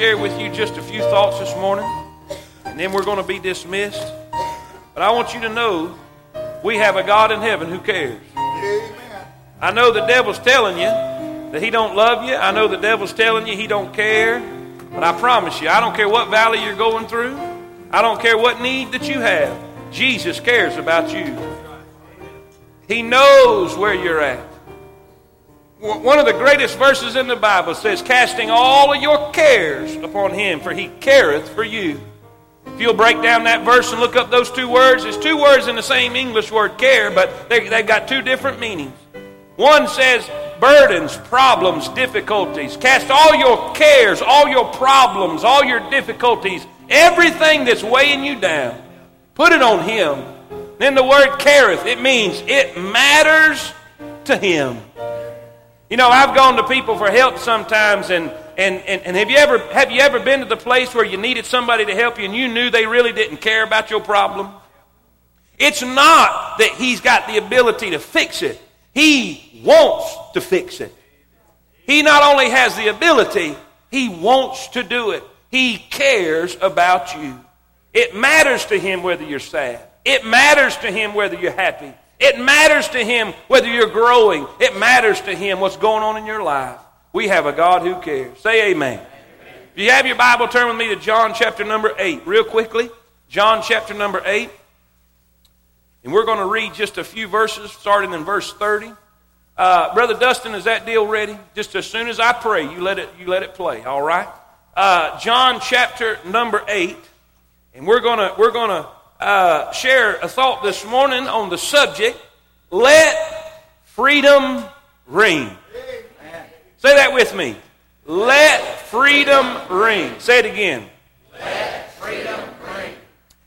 share with you just a few thoughts this morning, and then we're going to be dismissed. But I want you to know we have a God in heaven who cares. I know the devil's telling you that he don't love you. I know the devil's telling you he don't care. But I promise you, I don't care what valley you're going through. I don't care what need that you have. Jesus cares about you. He knows where you're at. One of the greatest verses in the Bible says, Casting all of your cares upon him, for he careth for you. If you'll break down that verse and look up those two words, it's two words in the same English word care, but they, they've got two different meanings. One says burdens, problems, difficulties. Cast all your cares, all your problems, all your difficulties, everything that's weighing you down. Put it on Him. Then the word careth, it means it matters to Him. You know, I've gone to people for help sometimes, and, and, and, and have, you ever, have you ever been to the place where you needed somebody to help you and you knew they really didn't care about your problem? It's not that he's got the ability to fix it, he wants to fix it. He not only has the ability, he wants to do it. He cares about you. It matters to him whether you're sad. It matters to him whether you're happy. It matters to him whether you're growing. It matters to him what's going on in your life. We have a God who cares. Say amen. amen. If you have your Bible, turn with me to John chapter number 8, real quickly. John chapter number 8. And we're going to read just a few verses, starting in verse 30. Uh, Brother Dustin, is that deal ready? Just as soon as I pray, you let it, you let it play, all right? Uh, John chapter number 8. And we're going to we're gonna uh, share a thought this morning on the subject let freedom ring. Say that with me. Let freedom ring. Say it again. Let freedom ring.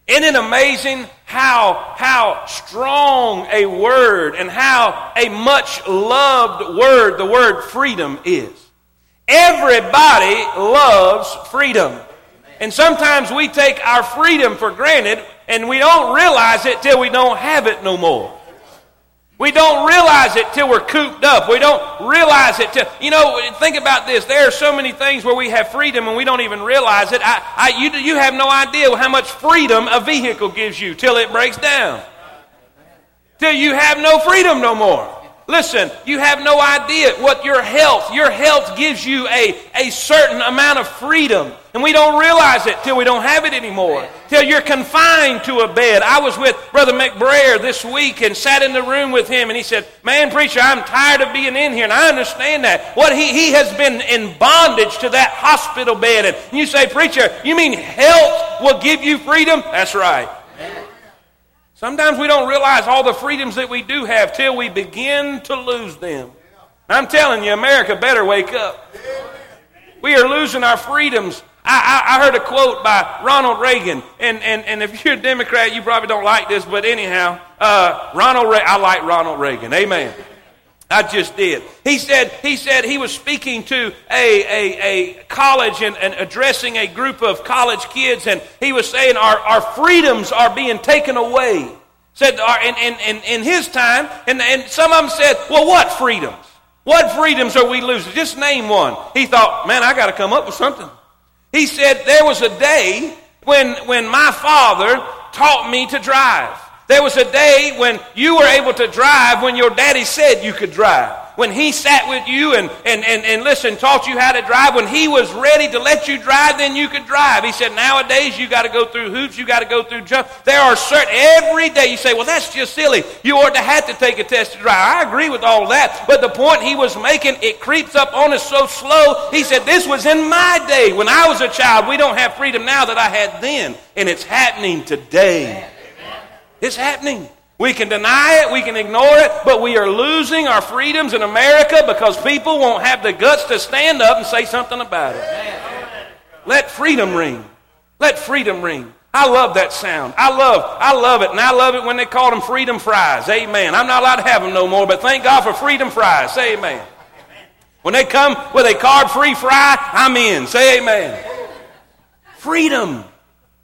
Isn't it amazing how, how strong a word and how a much loved word the word freedom is? Everybody loves freedom. And sometimes we take our freedom for granted and we don't realize it till we don't have it no more. We don't realize it till we're cooped up. We don't realize it till, you know, think about this. There are so many things where we have freedom and we don't even realize it. I, I, you, you have no idea how much freedom a vehicle gives you till it breaks down. Till you have no freedom no more. Listen, you have no idea what your health, your health gives you a, a certain amount of freedom. And we don't realize it till we don't have it anymore. Till you're confined to a bed. I was with Brother McBrayer this week and sat in the room with him and he said, Man, preacher, I'm tired of being in here. And I understand that. What he, he has been in bondage to that hospital bed. And you say, Preacher, you mean health will give you freedom? That's right. Sometimes we don't realize all the freedoms that we do have till we begin to lose them. I'm telling you, America better wake up. We are losing our freedoms. I, I, I heard a quote by Ronald Reagan, and, and, and if you're a Democrat, you probably don't like this, but anyhow, uh, Ronald Re- I like Ronald Reagan. Amen. I just did. He said he said he was speaking to a, a, a college and, and, addressing a group of college kids, and he was saying our, our freedoms are being taken away. Said in, in, in, in his time, and, and some of them said, Well, what freedoms? What freedoms are we losing? Just name one. He thought, Man, I got to come up with something. He said, There was a day when, when my father taught me to drive. There was a day when you were able to drive when your daddy said you could drive. When he sat with you and, and, and, and listen, taught you how to drive, when he was ready to let you drive, then you could drive. He said, nowadays you got to go through hoops, you got to go through jump. There are certain, every day you say, well, that's just silly. You ought to have to take a test to drive. I agree with all that. But the point he was making, it creeps up on us so slow. He said, this was in my day. When I was a child, we don't have freedom now that I had then. And it's happening today. It's happening. We can deny it, we can ignore it, but we are losing our freedoms in America because people won't have the guts to stand up and say something about it. Let freedom ring. Let freedom ring. I love that sound. I love, I love it, and I love it when they call them freedom fries. Amen. I'm not allowed to have them no more, but thank God for freedom fries. Say amen. When they come with a carb-free fry, I'm in. Say amen. Freedom.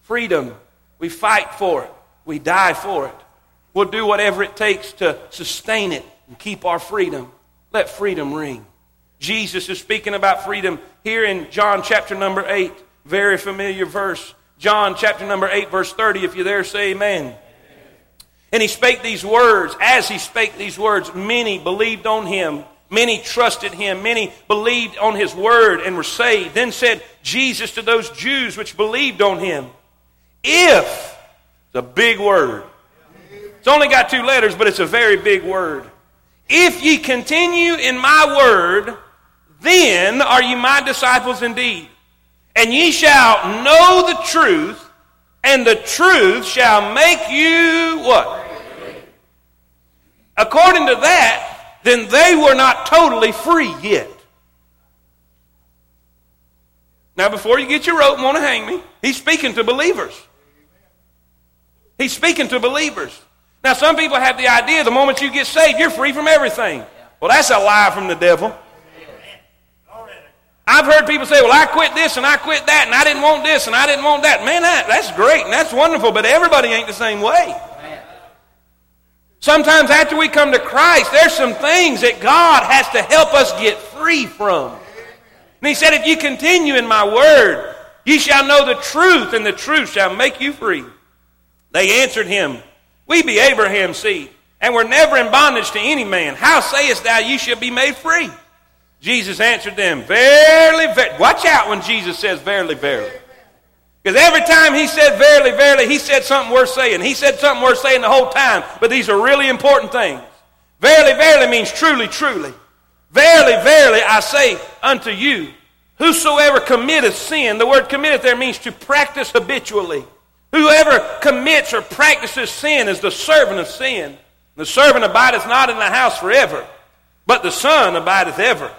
Freedom. We fight for it. We die for it. We'll do whatever it takes to sustain it and keep our freedom. Let freedom ring. Jesus is speaking about freedom here in John chapter number 8. Very familiar verse. John chapter number 8, verse 30. If you're there, say amen. amen. And he spake these words. As he spake these words, many believed on him. Many trusted him. Many believed on his word and were saved. Then said Jesus to those Jews which believed on him, If, it's a big word. It's only got two letters, but it's a very big word. If ye continue in my word, then are ye my disciples indeed. And ye shall know the truth, and the truth shall make you what? According to that, then they were not totally free yet. Now, before you get your rope and want to hang me, he's speaking to believers. He's speaking to believers. Now, some people have the idea the moment you get saved, you're free from everything. Well, that's a lie from the devil. I've heard people say, well, I quit this and I quit that and I didn't want this and I didn't want that. Man, that, that's great and that's wonderful, but everybody ain't the same way. Sometimes after we come to Christ, there's some things that God has to help us get free from. And he said, if you continue in my word, you shall know the truth and the truth shall make you free. They answered him, we be Abraham's seed, and were never in bondage to any man. How sayest thou you shall be made free? Jesus answered them, Verily, verily. Watch out when Jesus says, Verily, verily. Because every time he said, Verily, verily, he said something worth saying. He said something worth saying the whole time, but these are really important things. Verily, verily means truly, truly. Verily, verily, I say unto you, whosoever committeth sin, the word committeth there means to practice habitually. Whoever commits or practices sin is the servant of sin. The servant abideth not in the house forever, but the Son abideth ever.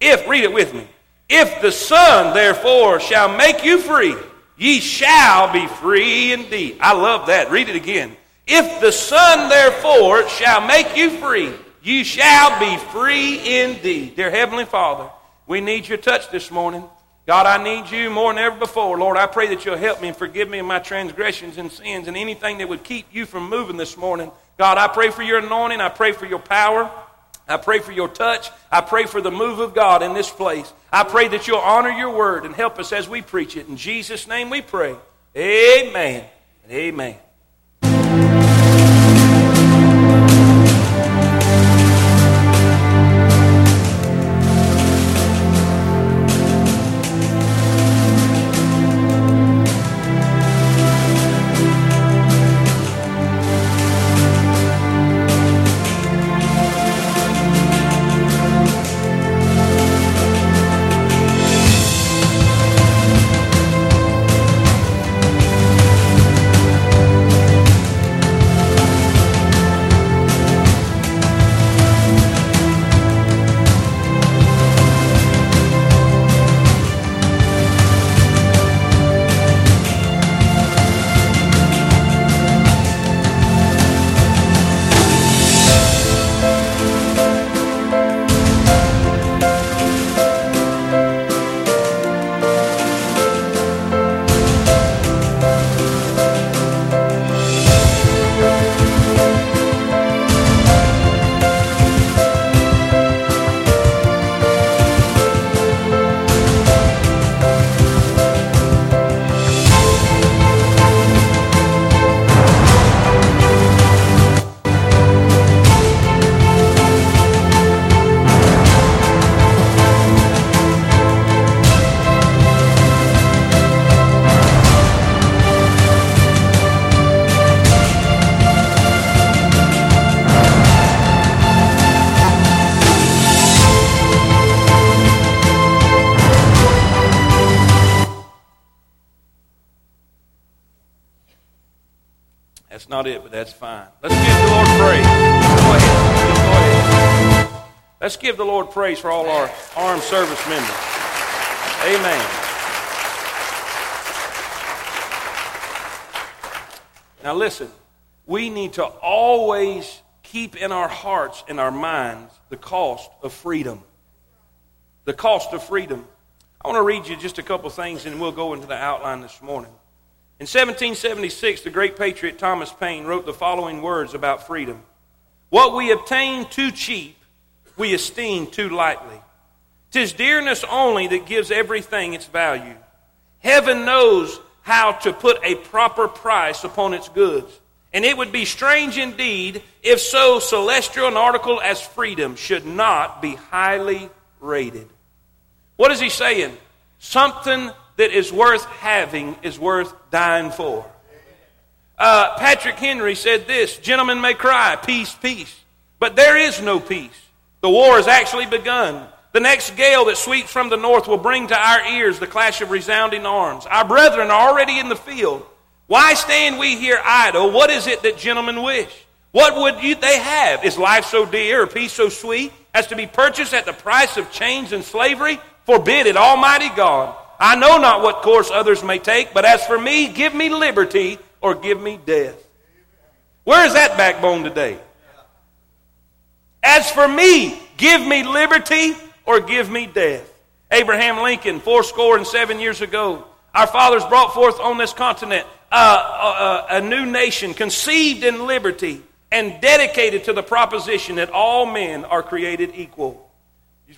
If, read it with me, if the Son therefore shall make you free, ye shall be free indeed. I love that. Read it again. If the Son therefore shall make you free, you shall be free indeed. Dear Heavenly Father, we need your touch this morning. God, I need you more than ever before. Lord, I pray that you'll help me and forgive me of my transgressions and sins and anything that would keep you from moving this morning. God, I pray for your anointing. I pray for your power. I pray for your touch. I pray for the move of God in this place. I pray that you'll honor your word and help us as we preach it. In Jesus' name we pray. Amen. Amen. Not it, but that's fine. Let's give the Lord praise. Go ahead. Go ahead. Let's give the Lord praise for all our armed service members. Amen. Now listen, we need to always keep in our hearts and our minds the cost of freedom. The cost of freedom. I want to read you just a couple things and we'll go into the outline this morning. In 1776, the great patriot Thomas Paine wrote the following words about freedom What we obtain too cheap, we esteem too lightly. Tis dearness only that gives everything its value. Heaven knows how to put a proper price upon its goods. And it would be strange indeed if so celestial an article as freedom should not be highly rated. What is he saying? Something that is worth having is worth dying for. Uh, Patrick Henry said this Gentlemen may cry, peace, peace. But there is no peace. The war has actually begun. The next gale that sweeps from the north will bring to our ears the clash of resounding arms. Our brethren are already in the field. Why stand we here idle? What is it that gentlemen wish? What would you, they have? Is life so dear or peace so sweet as to be purchased at the price of chains and slavery? Forbid it, Almighty God. I know not what course others may take, but as for me, give me liberty or give me death. Where is that backbone today? As for me, give me liberty or give me death. Abraham Lincoln, fourscore and seven years ago, our fathers brought forth on this continent uh, uh, a new nation conceived in liberty and dedicated to the proposition that all men are created equal.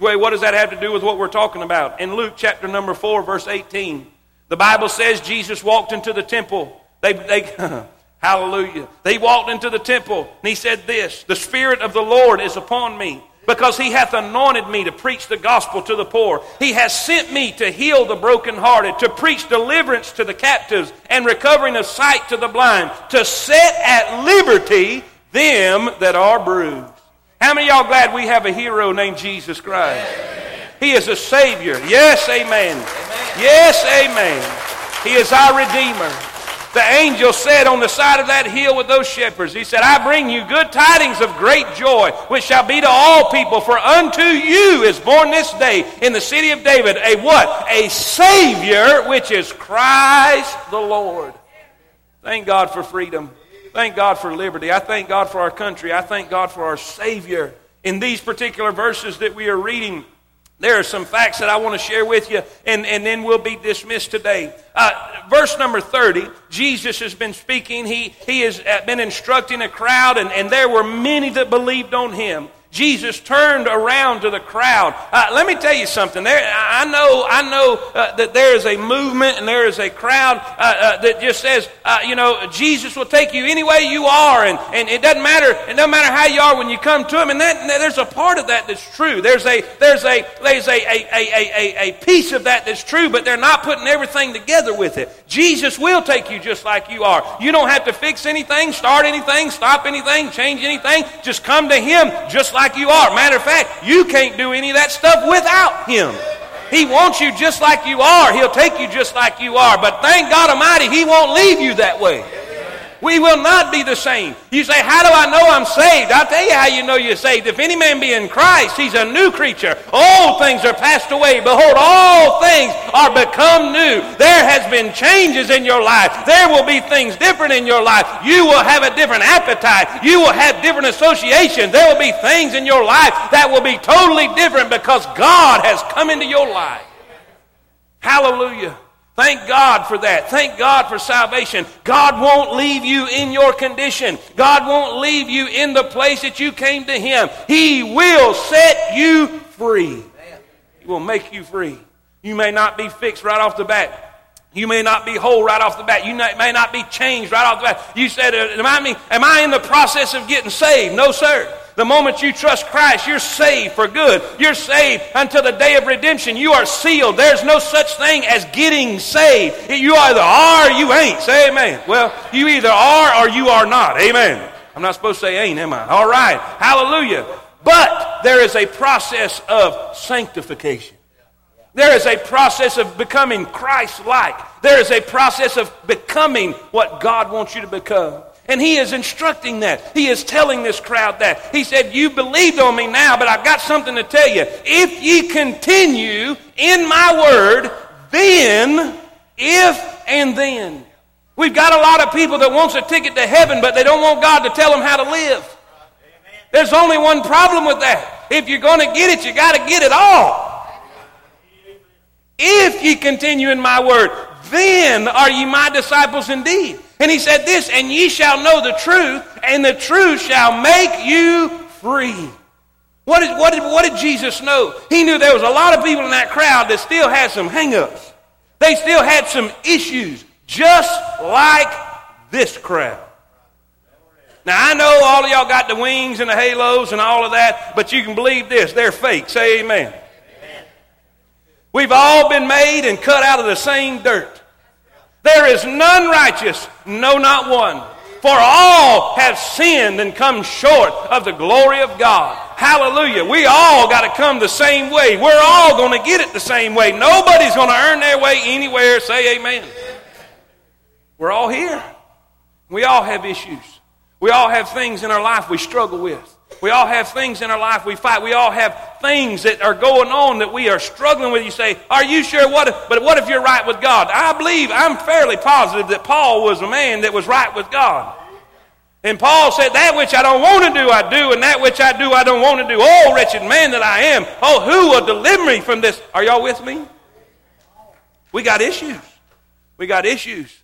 Wait, what does that have to do with what we're talking about? In Luke chapter number 4, verse 18, the Bible says Jesus walked into the temple. They, they hallelujah. They walked into the temple and he said this The Spirit of the Lord is upon me because he hath anointed me to preach the gospel to the poor. He has sent me to heal the brokenhearted, to preach deliverance to the captives, and recovering of sight to the blind, to set at liberty them that are bruised. How many y'all glad we have a hero named Jesus Christ? He is a Savior. Yes, amen. Yes, amen. He is our Redeemer. The angel said on the side of that hill with those shepherds, He said, I bring you good tidings of great joy, which shall be to all people. For unto you is born this day in the city of David a what? A Savior, which is Christ the Lord. Thank God for freedom. Thank God for liberty. I thank God for our country. I thank God for our Savior. In these particular verses that we are reading, there are some facts that I want to share with you, and, and then we'll be dismissed today. Uh, verse number 30, Jesus has been speaking. He, he has uh, been instructing a crowd, and, and there were many that believed on him. Jesus turned around to the crowd. Uh, let me tell you something. There, I know, I know uh, that there is a movement and there is a crowd uh, uh that just says, uh, you know, Jesus will take you any way you are, and, and it doesn't matter. It doesn't matter how you are when you come to Him. And that, there's a part of that that's true. There's a there's a there's a a, a, a, a piece of that that's true, but they're not putting everything together with it. Jesus will take you just like you are. You don't have to fix anything, start anything, stop anything, change anything. Just come to Him just like like you are. Matter of fact, you can't do any of that stuff without Him. He wants you just like you are. He'll take you just like you are. But thank God Almighty, He won't leave you that way. We will not be the same. You say, How do I know I'm saved? I'll tell you how you know you're saved. If any man be in Christ, he's a new creature. All things are passed away. Behold, all things are become new. There has been changes in your life. There will be things different in your life. You will have a different appetite. You will have different associations. There will be things in your life that will be totally different because God has come into your life. Hallelujah. Thank God for that. Thank God for salvation. God won't leave you in your condition. God won't leave you in the place that you came to Him. He will set you free. He will make you free. You may not be fixed right off the bat. You may not be whole right off the bat. You may not be changed right off the bat. You said, am I, am I in the process of getting saved? No, sir. The moment you trust Christ, you're saved for good. You're saved until the day of redemption. You are sealed. There's no such thing as getting saved. You either are or you ain't. Say amen. Well, you either are or you are not. Amen. I'm not supposed to say ain't, am I? All right. Hallelujah. But there is a process of sanctification. There is a process of becoming Christ like. There is a process of becoming what God wants you to become. And he is instructing that. He is telling this crowd that. He said, You believed on me now, but I've got something to tell you. If ye continue in my word, then, if and then. We've got a lot of people that wants a ticket to heaven, but they don't want God to tell them how to live. There's only one problem with that. If you're going to get it, you got to get it all. If ye continue in my word, then are ye my disciples indeed. And he said this, and ye shall know the truth, and the truth shall make you free. What did, what, did, what did Jesus know? He knew there was a lot of people in that crowd that still had some hangups. They still had some issues, just like this crowd. Now, I know all of y'all got the wings and the halos and all of that, but you can believe this. They're fake. Say amen. amen. We've all been made and cut out of the same dirt. There is none righteous, no, not one. For all have sinned and come short of the glory of God. Hallelujah. We all got to come the same way. We're all going to get it the same way. Nobody's going to earn their way anywhere. Say amen. We're all here. We all have issues. We all have things in our life we struggle with. We all have things in our life we fight. We all have things that are going on that we are struggling with. You say, Are you sure? What if, but what if you're right with God? I believe, I'm fairly positive that Paul was a man that was right with God. And Paul said, That which I don't want to do, I do, and that which I do, I don't want to do. Oh, wretched man that I am. Oh, who will deliver me from this? Are y'all with me? We got issues. We got issues.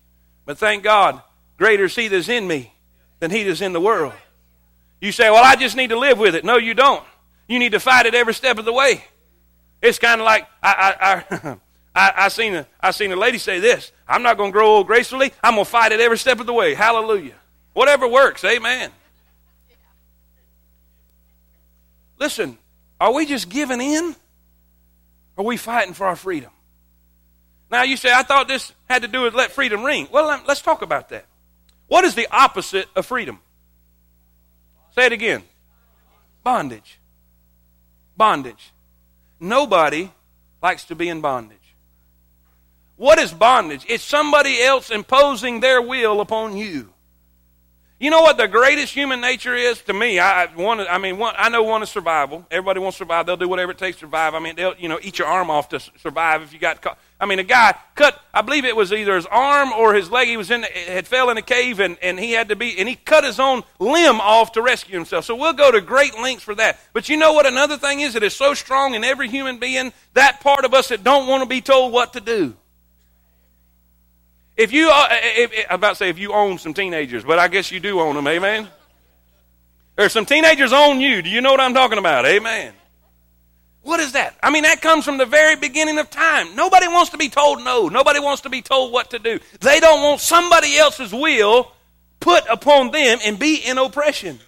But thank God, greater is he that's in me than he that's in the world. You say, Well, I just need to live with it. No, you don't. You need to fight it every step of the way. It's kind of like I, I, I, I, I, seen a, I seen a lady say this I'm not going to grow old gracefully. I'm going to fight it every step of the way. Hallelujah. Whatever works. Amen. Listen, are we just giving in? Or are we fighting for our freedom? Now, you say, I thought this had to do with let freedom ring. Well, um, let's talk about that. What is the opposite of freedom? Say it again. Bondage. Bondage. Nobody likes to be in bondage. What is bondage? It's somebody else imposing their will upon you. You know what the greatest human nature is to me? I want. I mean, one, I know one is survival. Everybody wants to survive. They'll do whatever it takes to survive. I mean, they'll you know eat your arm off to survive if you got caught. I mean, a guy cut. I believe it was either his arm or his leg. He was in, had fell in a cave, and, and he had to be, and he cut his own limb off to rescue himself. So we'll go to great lengths for that. But you know what? Another thing is, it is so strong in every human being that part of us that don't want to be told what to do. If you, uh, if, if, I'm about to say if you own some teenagers, but I guess you do own them, amen? There's some teenagers own you. Do you know what I'm talking about? Amen. What is that? I mean, that comes from the very beginning of time. Nobody wants to be told no. Nobody wants to be told what to do. They don't want somebody else's will put upon them and be in oppression.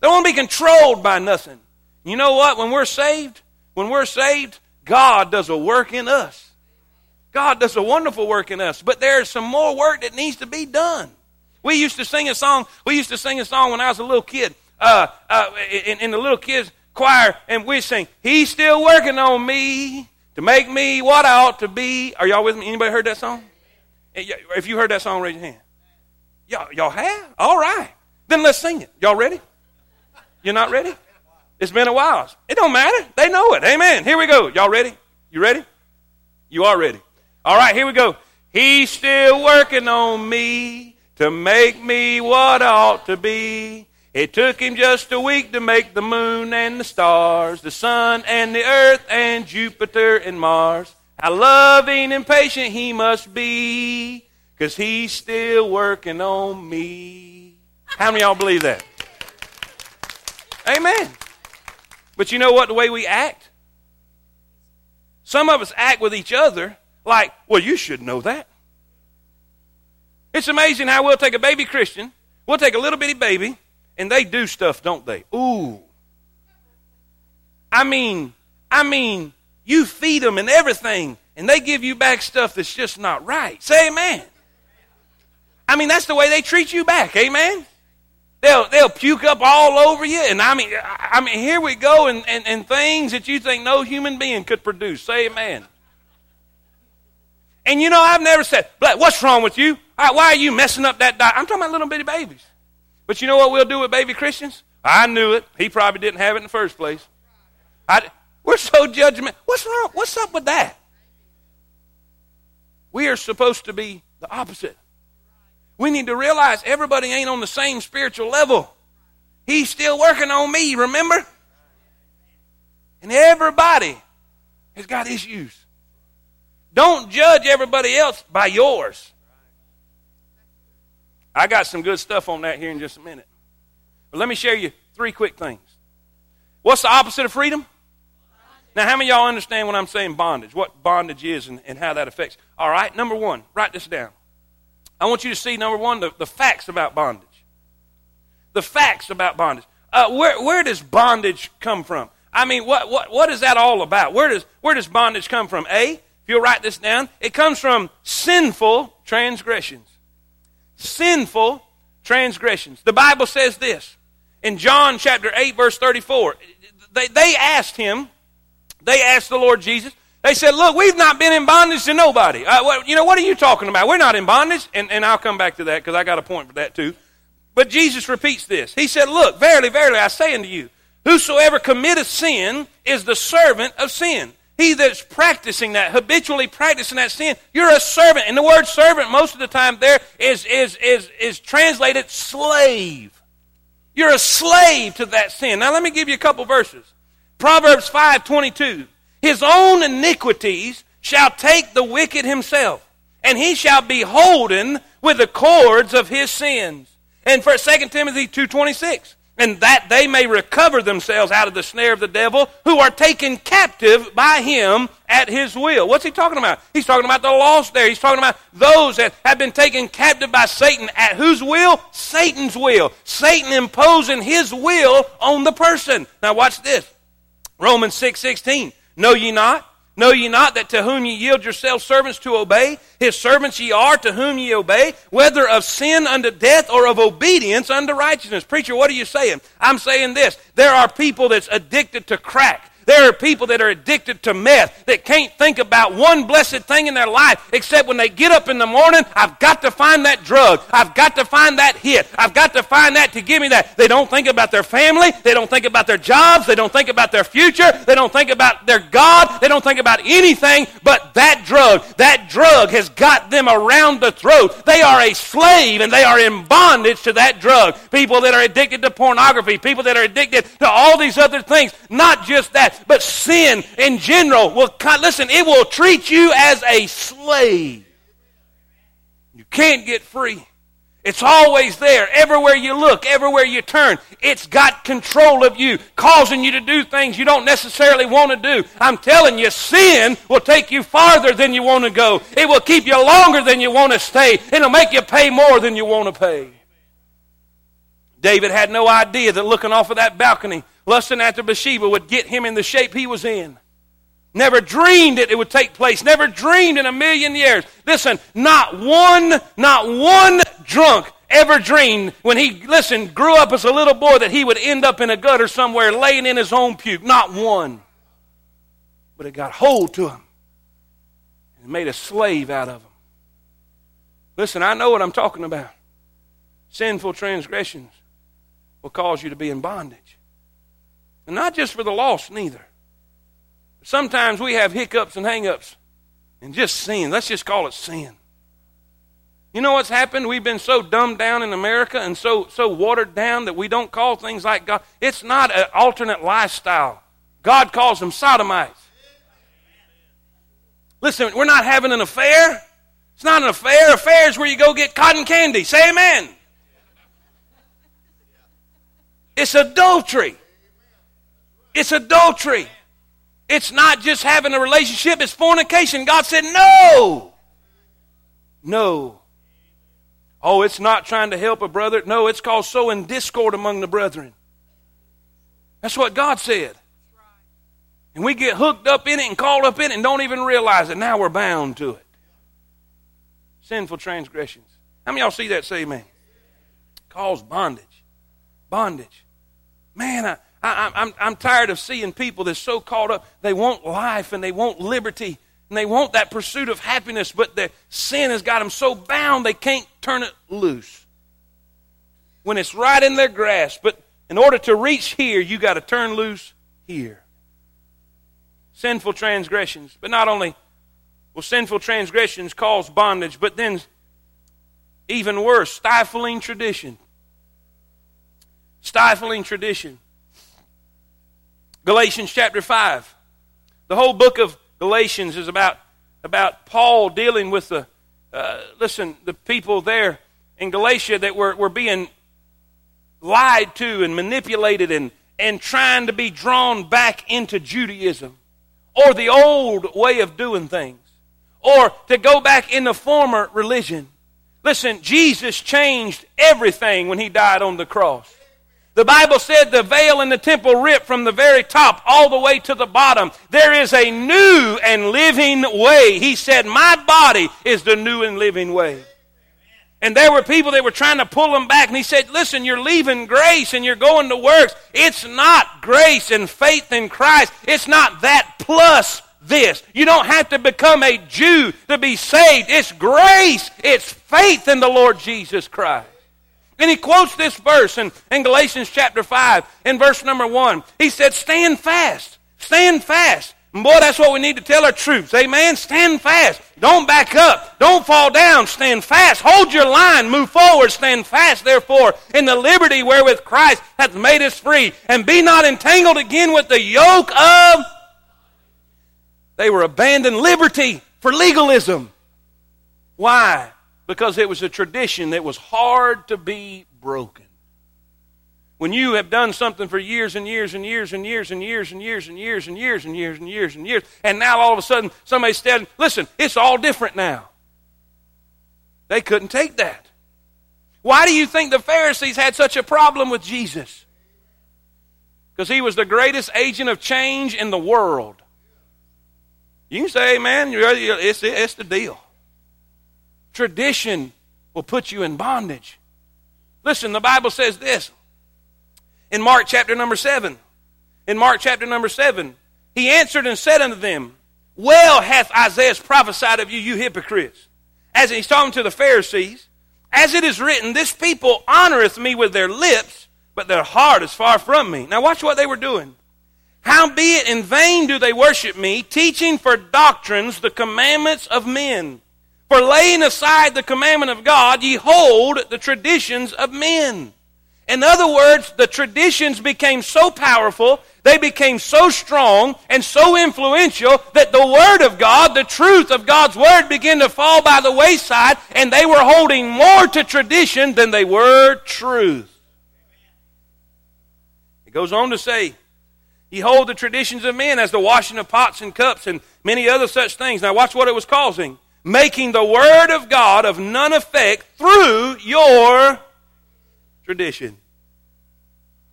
They want to be controlled by nothing. You know what? When we're saved, when we're saved, God does a work in us. God does a wonderful work in us, but there's some more work that needs to be done. We used to sing a song. We used to sing a song when I was a little kid, uh, uh, the little kids choir, and we sing, "He's still working on me to make me what I ought to be." Are y'all with me? Anybody heard that song? Eh, if you heard that song, raise your hand. Y'all, y'all have? All right. Then let's sing it. Y'all ready? You're not ready? It's been a while. It don't matter. They know it. Amen. Here we go. Y'all ready? You ready? You are ready. All right, here we go. He's still working on me to make me what I ought to be. It took him just a week to make the moon and the stars, the sun and the earth and Jupiter and Mars. How loving and patient he must be, because he's still working on me. How many y'all believe that? Amen. But you know what? The way we act? Some of us act with each other like, well, you should know that. It's amazing how we'll take a baby Christian, we'll take a little bitty baby, and they do stuff, don't they? Ooh. I mean, I mean, you feed them and everything, and they give you back stuff that's just not right. Say amen. I mean, that's the way they treat you back. Amen. They'll, they'll puke up all over you. And I mean, I mean, here we go and, and, and things that you think no human being could produce. Say amen. And you know, I've never said, Black, what's wrong with you? Why are you messing up that diet? I'm talking about little bitty babies. But you know what we'll do with baby Christians? I knew it. He probably didn't have it in the first place. I, we're so judgmental. What's wrong? What's up with that? We are supposed to be the opposite. We need to realize everybody ain't on the same spiritual level. He's still working on me, remember? And everybody has got issues. Don't judge everybody else by yours. I got some good stuff on that here in just a minute. But let me share you three quick things. What's the opposite of freedom? Now, how many of y'all understand when I'm saying bondage? What bondage is and, and how that affects? All right, number one, write this down. I want you to see, number one, the, the facts about bondage. The facts about bondage. Uh, where, where does bondage come from? I mean, what, what, what is that all about? Where does, where does bondage come from? A, if you'll write this down, it comes from sinful transgressions. Sinful transgressions. The Bible says this in John chapter 8, verse 34. They, they asked him, they asked the Lord Jesus, they said, Look, we've not been in bondage to nobody. Uh, what, you know, what are you talking about? We're not in bondage. And, and I'll come back to that because I got a point for that too. But Jesus repeats this. He said, Look, verily, verily, I say unto you, whosoever committeth sin is the servant of sin. He that's practicing that, habitually practicing that sin, you're a servant. And the word servant, most of the time, there is, is, is, is translated slave. You're a slave to that sin. Now, let me give you a couple verses. Proverbs 5 22. His own iniquities shall take the wicked himself, and he shall be holden with the cords of his sins. And for 2 Timothy 2.26, and that they may recover themselves out of the snare of the devil, who are taken captive by him at his will. What's he talking about? He's talking about the lost there. He's talking about those that have been taken captive by Satan. At whose will? Satan's will. Satan imposing his will on the person. Now watch this. Romans 6 16. Know ye not? Know ye not that to whom ye yield yourselves servants to obey, his servants ye are to whom ye obey, whether of sin unto death or of obedience unto righteousness? Preacher, what are you saying? I'm saying this. There are people that's addicted to crack. There are people that are addicted to meth that can't think about one blessed thing in their life except when they get up in the morning, I've got to find that drug. I've got to find that hit. I've got to find that to give me that. They don't think about their family. They don't think about their jobs. They don't think about their future. They don't think about their God. They don't think about anything but that drug. That drug has got them around the throat. They are a slave and they are in bondage to that drug. People that are addicted to pornography, people that are addicted to all these other things. Not just that, but sin in general will, listen, it will treat you as a slave. You can't get free. It's always there. Everywhere you look, everywhere you turn, it's got control of you, causing you to do things you don't necessarily want to do. I'm telling you, sin will take you farther than you want to go. It will keep you longer than you want to stay. It'll make you pay more than you want to pay. David had no idea that looking off of that balcony lusting after Bathsheba would get him in the shape he was in. Never dreamed it, it would take place. Never dreamed in a million years. Listen, not one, not one drunk ever dreamed when he, listen, grew up as a little boy that he would end up in a gutter somewhere laying in his own puke. Not one. But it got hold to him and made a slave out of him. Listen, I know what I'm talking about. Sinful transgressions will cause you to be in bondage. And not just for the lost, neither. Sometimes we have hiccups and hangups and just sin. Let's just call it sin. You know what's happened? We've been so dumbed down in America and so, so watered down that we don't call things like God. It's not an alternate lifestyle. God calls them sodomites. Listen, we're not having an affair. It's not an affair. Affair is where you go get cotton candy. Say amen. It's adultery. It's adultery. It's not just having a relationship, it's fornication. God said, no. No. Oh, it's not trying to help a brother. No, it's called sowing discord among the brethren. That's what God said. And we get hooked up in it and caught up in it and don't even realize it. Now we're bound to it. Sinful transgressions. How many y'all see that? Say amen. Cause bondage. Bondage. Man, I, I, I'm, I'm tired of seeing people that's so caught up. They want life and they want liberty and they want that pursuit of happiness, but the sin has got them so bound they can't turn it loose. When it's right in their grasp, but in order to reach here, you got to turn loose here. Sinful transgressions, but not only will sinful transgressions cause bondage, but then even worse, stifling tradition. Stifling tradition. Galatians chapter 5. The whole book of Galatians is about, about Paul dealing with the, uh, listen, the people there in Galatia that were, were being lied to and manipulated and, and trying to be drawn back into Judaism or the old way of doing things or to go back in the former religion. Listen, Jesus changed everything when he died on the cross. The Bible said the veil in the temple ripped from the very top all the way to the bottom. There is a new and living way. He said, My body is the new and living way. And there were people that were trying to pull him back. And he said, Listen, you're leaving grace and you're going to works. It's not grace and faith in Christ. It's not that plus this. You don't have to become a Jew to be saved. It's grace, it's faith in the Lord Jesus Christ. And he quotes this verse in, in Galatians chapter 5, in verse number 1. He said, Stand fast. Stand fast. And boy, that's what we need to tell our troops. Amen. Stand fast. Don't back up. Don't fall down. Stand fast. Hold your line. Move forward. Stand fast, therefore, in the liberty wherewith Christ hath made us free. And be not entangled again with the yoke of. They were abandoning liberty for legalism. Why? Because it was a tradition that was hard to be broken. When you have done something for years and years and years and years and years and years and years and years and years and years and years, and now all of a sudden somebody said, listen, it's all different now. They couldn't take that. Why do you think the Pharisees had such a problem with Jesus? Because he was the greatest agent of change in the world. You can say, man, it's, it's the deal. Tradition will put you in bondage. Listen, the Bible says this in Mark chapter number 7. In Mark chapter number 7, he answered and said unto them, Well hath Isaiah prophesied of you, you hypocrites. As he's talking to the Pharisees, as it is written, This people honoreth me with their lips, but their heart is far from me. Now, watch what they were doing. Howbeit in vain do they worship me, teaching for doctrines the commandments of men. For laying aside the commandment of God, ye hold the traditions of men. In other words, the traditions became so powerful, they became so strong and so influential that the Word of God, the truth of God's Word, began to fall by the wayside, and they were holding more to tradition than they were truth. It goes on to say, Ye hold the traditions of men as the washing of pots and cups and many other such things. Now, watch what it was causing making the Word of God of none effect through your tradition.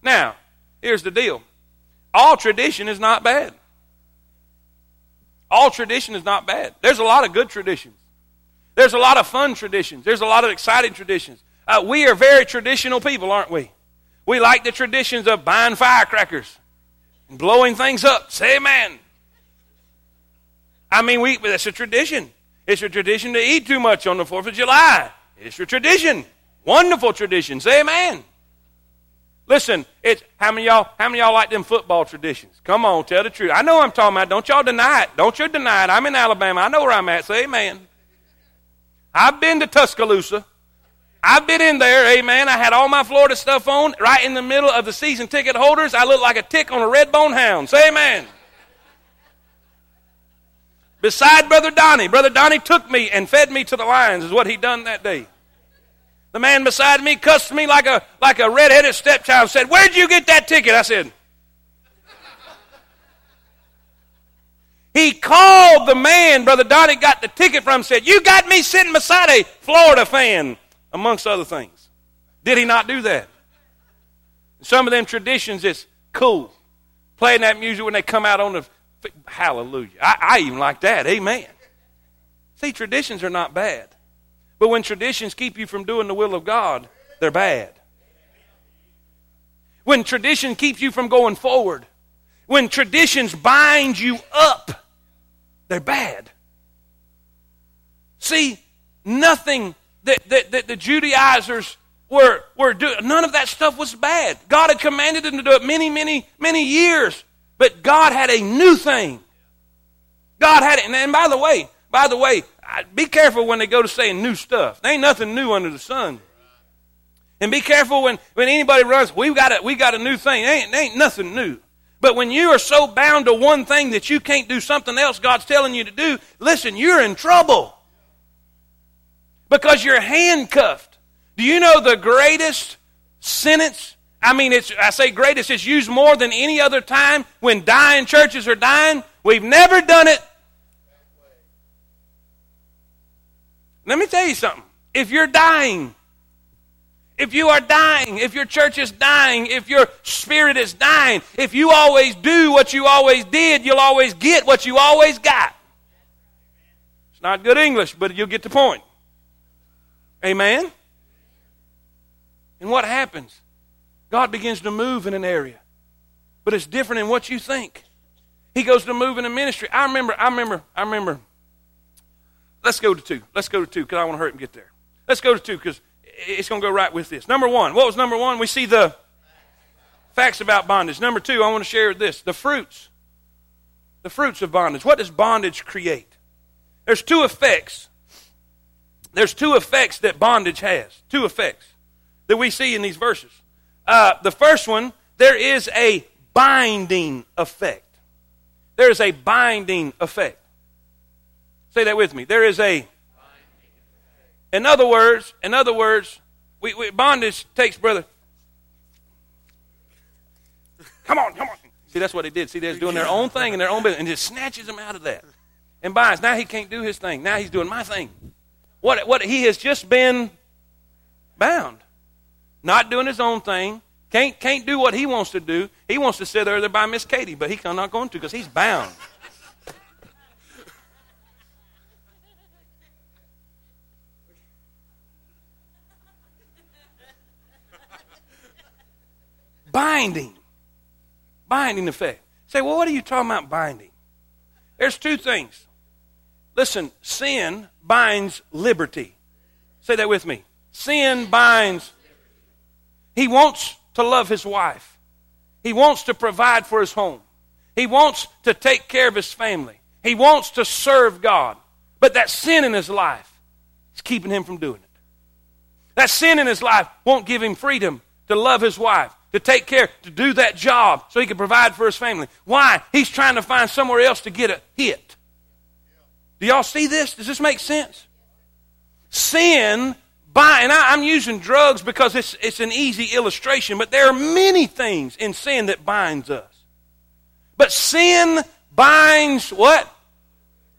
Now, here's the deal all tradition is not bad. All tradition is not bad. There's a lot of good traditions. There's a lot of fun traditions. There's a lot of exciting traditions. Uh, we are very traditional people, aren't we? We like the traditions of buying firecrackers and blowing things up. Say amen. I mean, we, that's a tradition. It's your tradition to eat too much on the 4th of July. It's your tradition. Wonderful tradition. Say amen. Listen, it's how many y'all how many y'all like them football traditions? Come on, tell the truth. I know I'm talking about. Don't y'all deny it. Don't you deny it. I'm in Alabama. I know where I'm at. Say amen. I've been to Tuscaloosa. I've been in there, amen. I had all my Florida stuff on right in the middle of the season ticket holders. I look like a tick on a red bone hound. Say amen beside Brother Donnie. Brother Donnie took me and fed me to the lions, is what he done that day. The man beside me cussed me like a like a red-headed stepchild. Said, "Where'd you get that ticket?" I said. He called the man Brother Donnie got the ticket from. Said, "You got me sitting beside a Florida fan, amongst other things." Did he not do that? Some of them traditions is cool. Playing that music when they come out on the Hallelujah. I, I even like that. Amen. See, traditions are not bad. But when traditions keep you from doing the will of God, they're bad. When tradition keeps you from going forward, when traditions bind you up, they're bad. See, nothing that, that, that the Judaizers were, were doing, none of that stuff was bad. God had commanded them to do it many, many, many years. But God had a new thing. God had it. And by the way, by the way, be careful when they go to saying new stuff. There ain't nothing new under the sun. And be careful when, when anybody runs, we've got a, we got a new thing. There ain't, there ain't nothing new. But when you are so bound to one thing that you can't do something else God's telling you to do, listen, you're in trouble. Because you're handcuffed. Do you know the greatest sentence I mean, it's, I say greatest, it's used more than any other time when dying churches are dying. We've never done it. Let me tell you something. If you're dying, if you are dying, if your church is dying, if your spirit is dying, if you always do what you always did, you'll always get what you always got. It's not good English, but you'll get the point. Amen? And what happens? God begins to move in an area. But it's different in what you think. He goes to move in a ministry. I remember, I remember, I remember. Let's go to two. Let's go to two because I want to hurry and get there. Let's go to two because it's going to go right with this. Number one. What was number one? We see the facts about bondage. Number two, I want to share this the fruits. The fruits of bondage. What does bondage create? There's two effects. There's two effects that bondage has. Two effects that we see in these verses. Uh, the first one, there is a binding effect. There is a binding effect. Say that with me. There is a. In other words, in other words, we, we, bondage takes brother. Come on, come on. See, that's what they did. See, they're doing their own thing in their own business, and just snatches them out of that. And binds. Now he can't do his thing. Now he's doing my thing. What, what he has just been bound not doing his own thing, can't, can't do what he wants to do. He wants to sit there, there by Miss Katie, but he's not going to because he's bound. binding. Binding effect. Say, well, what are you talking about binding? There's two things. Listen, sin binds liberty. Say that with me. Sin binds he wants to love his wife. He wants to provide for his home. He wants to take care of his family. He wants to serve God. But that sin in his life is keeping him from doing it. That sin in his life won't give him freedom to love his wife, to take care, to do that job so he can provide for his family. Why? He's trying to find somewhere else to get a hit. Do y'all see this? Does this make sense? Sin by, and I, am using drugs because it's, it's an easy illustration, but there are many things in sin that binds us. But sin binds what?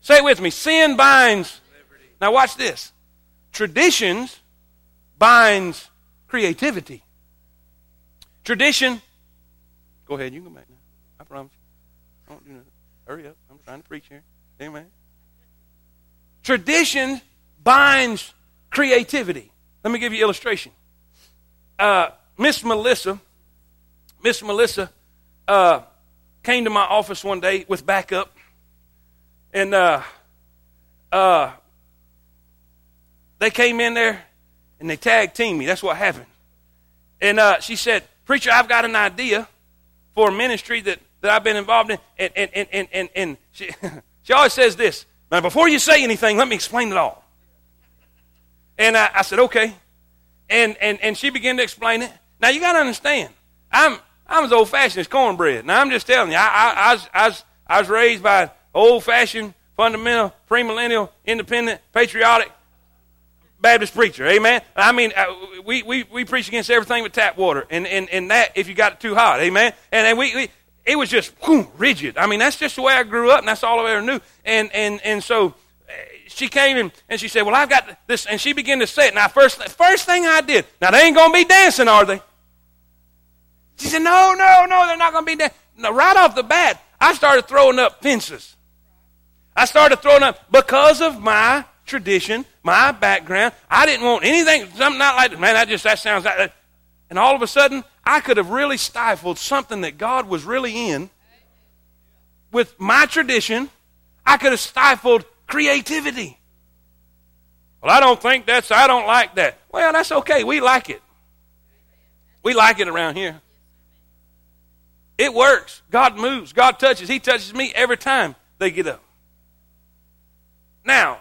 Say it with me. Sin binds. Liberty. Now watch this. Traditions binds creativity. Tradition. Go ahead, you can go back now. I promise. I won't do nothing. Hurry up. I'm trying to preach here. Amen. Tradition binds creativity. Let me give you illustration. Uh, Miss Melissa, Miss Melissa uh, came to my office one day with backup, and uh, uh, they came in there and they tag teamed me. That's what happened. And uh, she said, Preacher, I've got an idea for a ministry that, that I've been involved in. And, and, and, and, and, and she, she always says this Now, before you say anything, let me explain it all. And I, I said, okay. And, and, and she began to explain it. Now, you got to understand, I'm, I'm as old fashioned as cornbread. Now, I'm just telling you, I, I, I, was, I, was, I was raised by old fashioned, fundamental, premillennial, independent, patriotic Baptist preacher. Amen. I mean, uh, we, we, we preach against everything but tap water, and, and, and that if you got it too hot. Amen. And, and we, we it was just whew, rigid. I mean, that's just the way I grew up, and that's all I ever knew. And, and, and so she came in and she said, Well, I've got this. And she began to say it. Now, first, first thing I did, now they ain't going to be dancing, are they? She said, No, no, no, they're not going to be dancing. Now, right off the bat, I started throwing up fences. I started throwing up because of my tradition, my background. I didn't want anything, something not like, man, that just, that sounds like that. And all of a sudden, I could have really stifled something that God was really in with my tradition. I could have stifled creativity. Well, I don't think that's, I don't like that. Well, that's okay. We like it. We like it around here. It works. God moves. God touches. He touches me every time they get up. Now,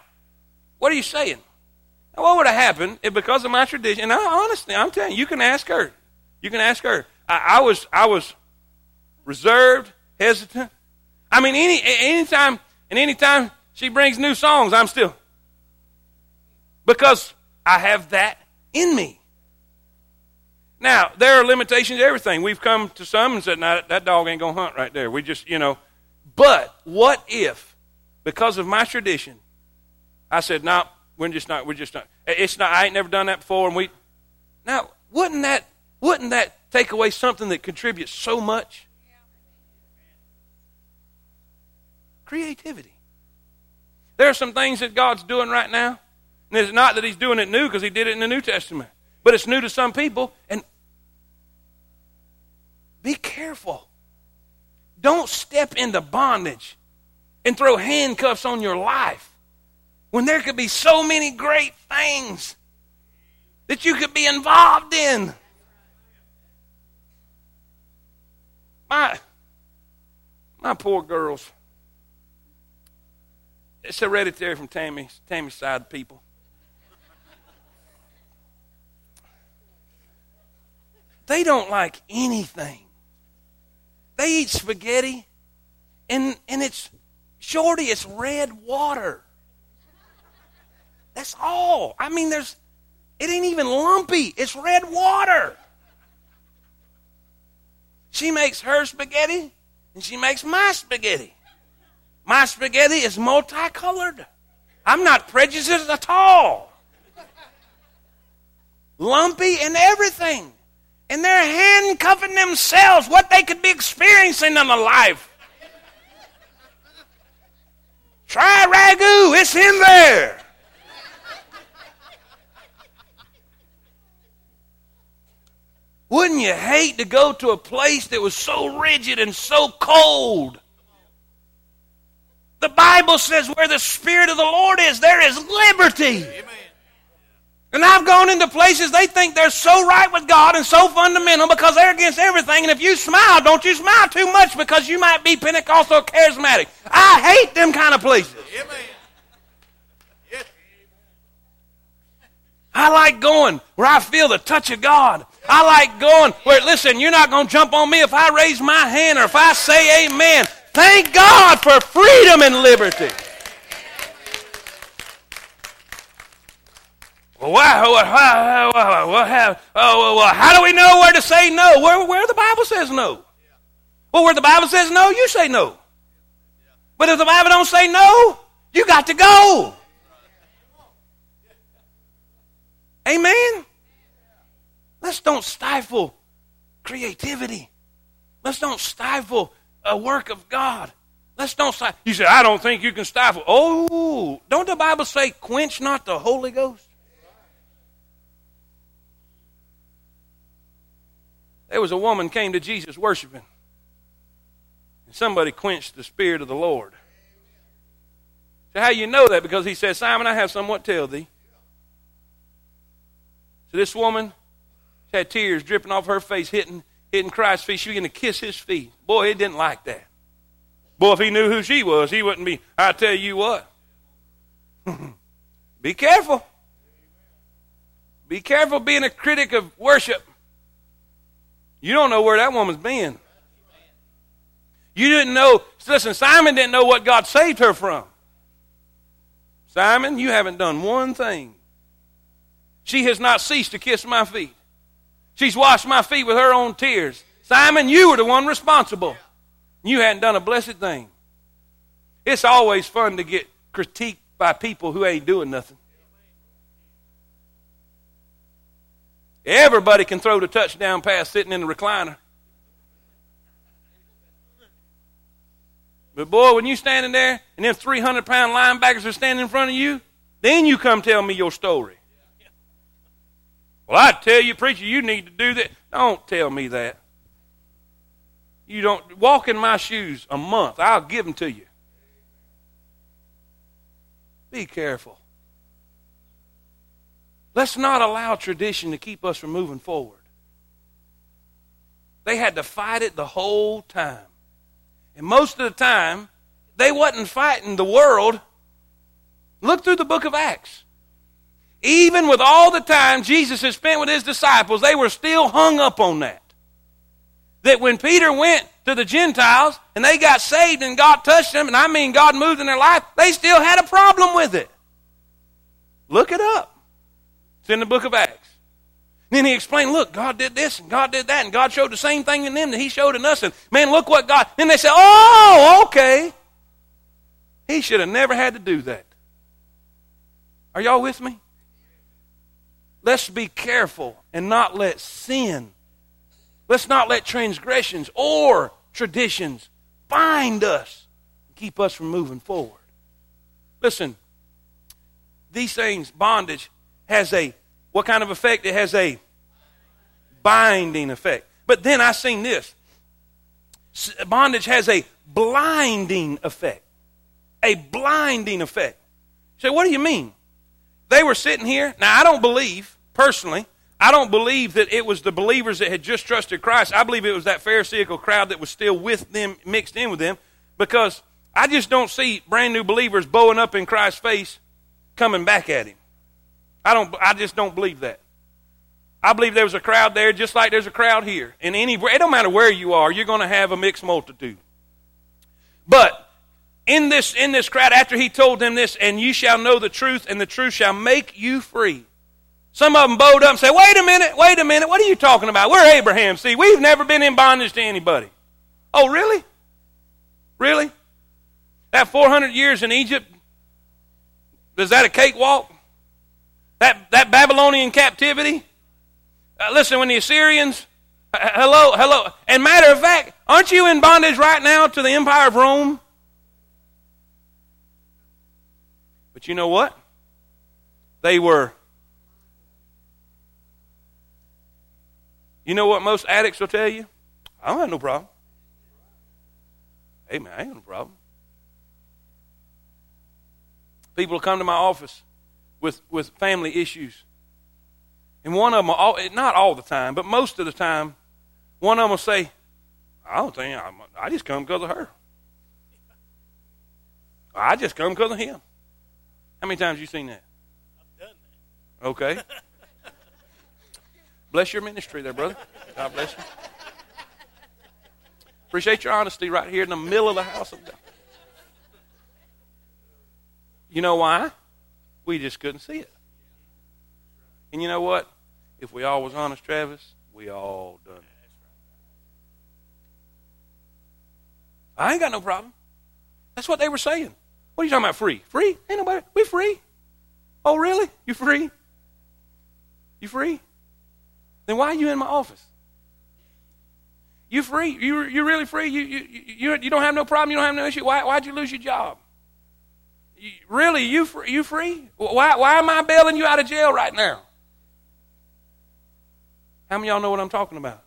what are you saying? Now, what would have happened if, because of my tradition, and I, honestly, I'm telling you, you can ask her. You can ask her. I, I was, I was reserved, hesitant. I mean, any, anytime, and anytime she brings new songs, I'm still. Because I have that in me. Now, there are limitations to everything. We've come to some and said, no, that dog ain't going to hunt right there. We just, you know. But what if, because of my tradition, I said, no, we're just not, we're just not, it's not, I ain't never done that before. And we, now, wouldn't that, wouldn't that take away something that contributes so much? Creativity. There are some things that God's doing right now. And it's not that He's doing it new because He did it in the New Testament, but it's new to some people. And be careful. Don't step into bondage and throw handcuffs on your life when there could be so many great things that you could be involved in. My, my poor girls. It's hereditary from Tammy's, Tammy's side people. They don't like anything. They eat spaghetti, and, and it's, shorty, it's red water. That's all. I mean, there's, it ain't even lumpy. It's red water. She makes her spaghetti, and she makes my spaghetti. My spaghetti is multicolored. I'm not prejudiced at all. Lumpy and everything. And they're handcuffing themselves what they could be experiencing in a life. Try ragu, it's in there. Wouldn't you hate to go to a place that was so rigid and so cold? The Bible says where the Spirit of the Lord is, there is liberty. Amen. And I've gone into places they think they're so right with God and so fundamental because they're against everything. And if you smile, don't you smile too much because you might be Pentecostal or charismatic. I hate them kind of places. Amen. I like going where I feel the touch of God. I like going where, listen, you're not going to jump on me if I raise my hand or if I say amen. Thank God for freedom and liberty. Well, how do we know where to say no? Where, where the Bible says no. Well, where the Bible says no, you say no. But if the Bible don't say no, you got to go. Amen? Let's don't stifle creativity. Let's don't stifle a work of God. Let's don't stifle. You say, I don't think you can stifle. Oh, don't the Bible say, quench not the Holy Ghost? There was a woman came to Jesus worshiping. And somebody quenched the Spirit of the Lord. So how you know that? Because he said, Simon, I have somewhat to tell thee. So this woman had tears dripping off her face, hitting, hitting Christ's feet. She began to kiss his feet. Boy, he didn't like that. Boy, if he knew who she was, he wouldn't be. I tell you what. be careful. Be careful being a critic of worship. You don't know where that woman's been. You didn't know. Listen, Simon didn't know what God saved her from. Simon, you haven't done one thing. She has not ceased to kiss my feet. She's washed my feet with her own tears. Simon, you were the one responsible. You hadn't done a blessed thing. It's always fun to get critiqued by people who ain't doing nothing. Everybody can throw the touchdown pass sitting in the recliner. But boy, when you standing there and them 300 pound linebackers are standing in front of you, then you come tell me your story. Well, I tell you, preacher, you need to do that. Don't tell me that. You don't walk in my shoes a month. I'll give them to you. Be careful. Let's not allow tradition to keep us from moving forward. They had to fight it the whole time. And most of the time, they wasn't fighting the world. Look through the book of Acts. Even with all the time Jesus had spent with his disciples, they were still hung up on that. That when Peter went to the Gentiles and they got saved and God touched them, and I mean God moved in their life, they still had a problem with it. Look it up. It's in the book of Acts. Then he explained, look, God did this and God did that, and God showed the same thing in them that he showed in us. And man, look what God. Then they said, oh, okay. He should have never had to do that. Are y'all with me? Let's be careful and not let sin, let's not let transgressions or traditions bind us and keep us from moving forward. Listen, these things, bondage, has a what kind of effect? It has a binding effect. But then I seen this. Bondage has a blinding effect. A blinding effect. Say, what do you mean? They were sitting here. Now, I don't believe, personally, I don't believe that it was the believers that had just trusted Christ. I believe it was that Pharisaical crowd that was still with them, mixed in with them, because I just don't see brand new believers bowing up in Christ's face coming back at him. I don't I just don't believe that. I believe there was a crowd there just like there's a crowd here. In any it don't matter where you are, you're going to have a mixed multitude. But in this in this crowd after he told them this and you shall know the truth and the truth shall make you free. Some of them bowed up and said, "Wait a minute, wait a minute. What are you talking about? We're Abraham. See, we've never been in bondage to anybody." Oh, really? Really? That 400 years in Egypt, is that a cakewalk? That, that Babylonian captivity? Uh, listen, when the Assyrians, uh, hello, hello. And matter of fact, aren't you in bondage right now to the Empire of Rome? But you know what? They were. You know what most addicts will tell you? I don't have no problem. Hey, man, I ain't got no problem. People will come to my office with, with family issues. And one of them, all, not all the time, but most of the time, one of them will say, I don't think, I, I just come because of her. I just come because of him. How many times you seen that? I've done that. Okay. bless your ministry there, brother. God bless you. Appreciate your honesty right here in the middle of the house of God. You know why? We just couldn't see it. And you know what? If we all was honest, Travis, we all done it. I ain't got no problem. That's what they were saying. What are you talking about? Free? Free? Ain't nobody. We free. Oh, really? You free? You free? Then why are you in my office? You free? You you really free? You you you you don't have no problem. You don't have no issue. Why why'd you lose your job? You, really? You free? You free? Why why am I bailing you out of jail right now? How many y'all know what I'm talking about?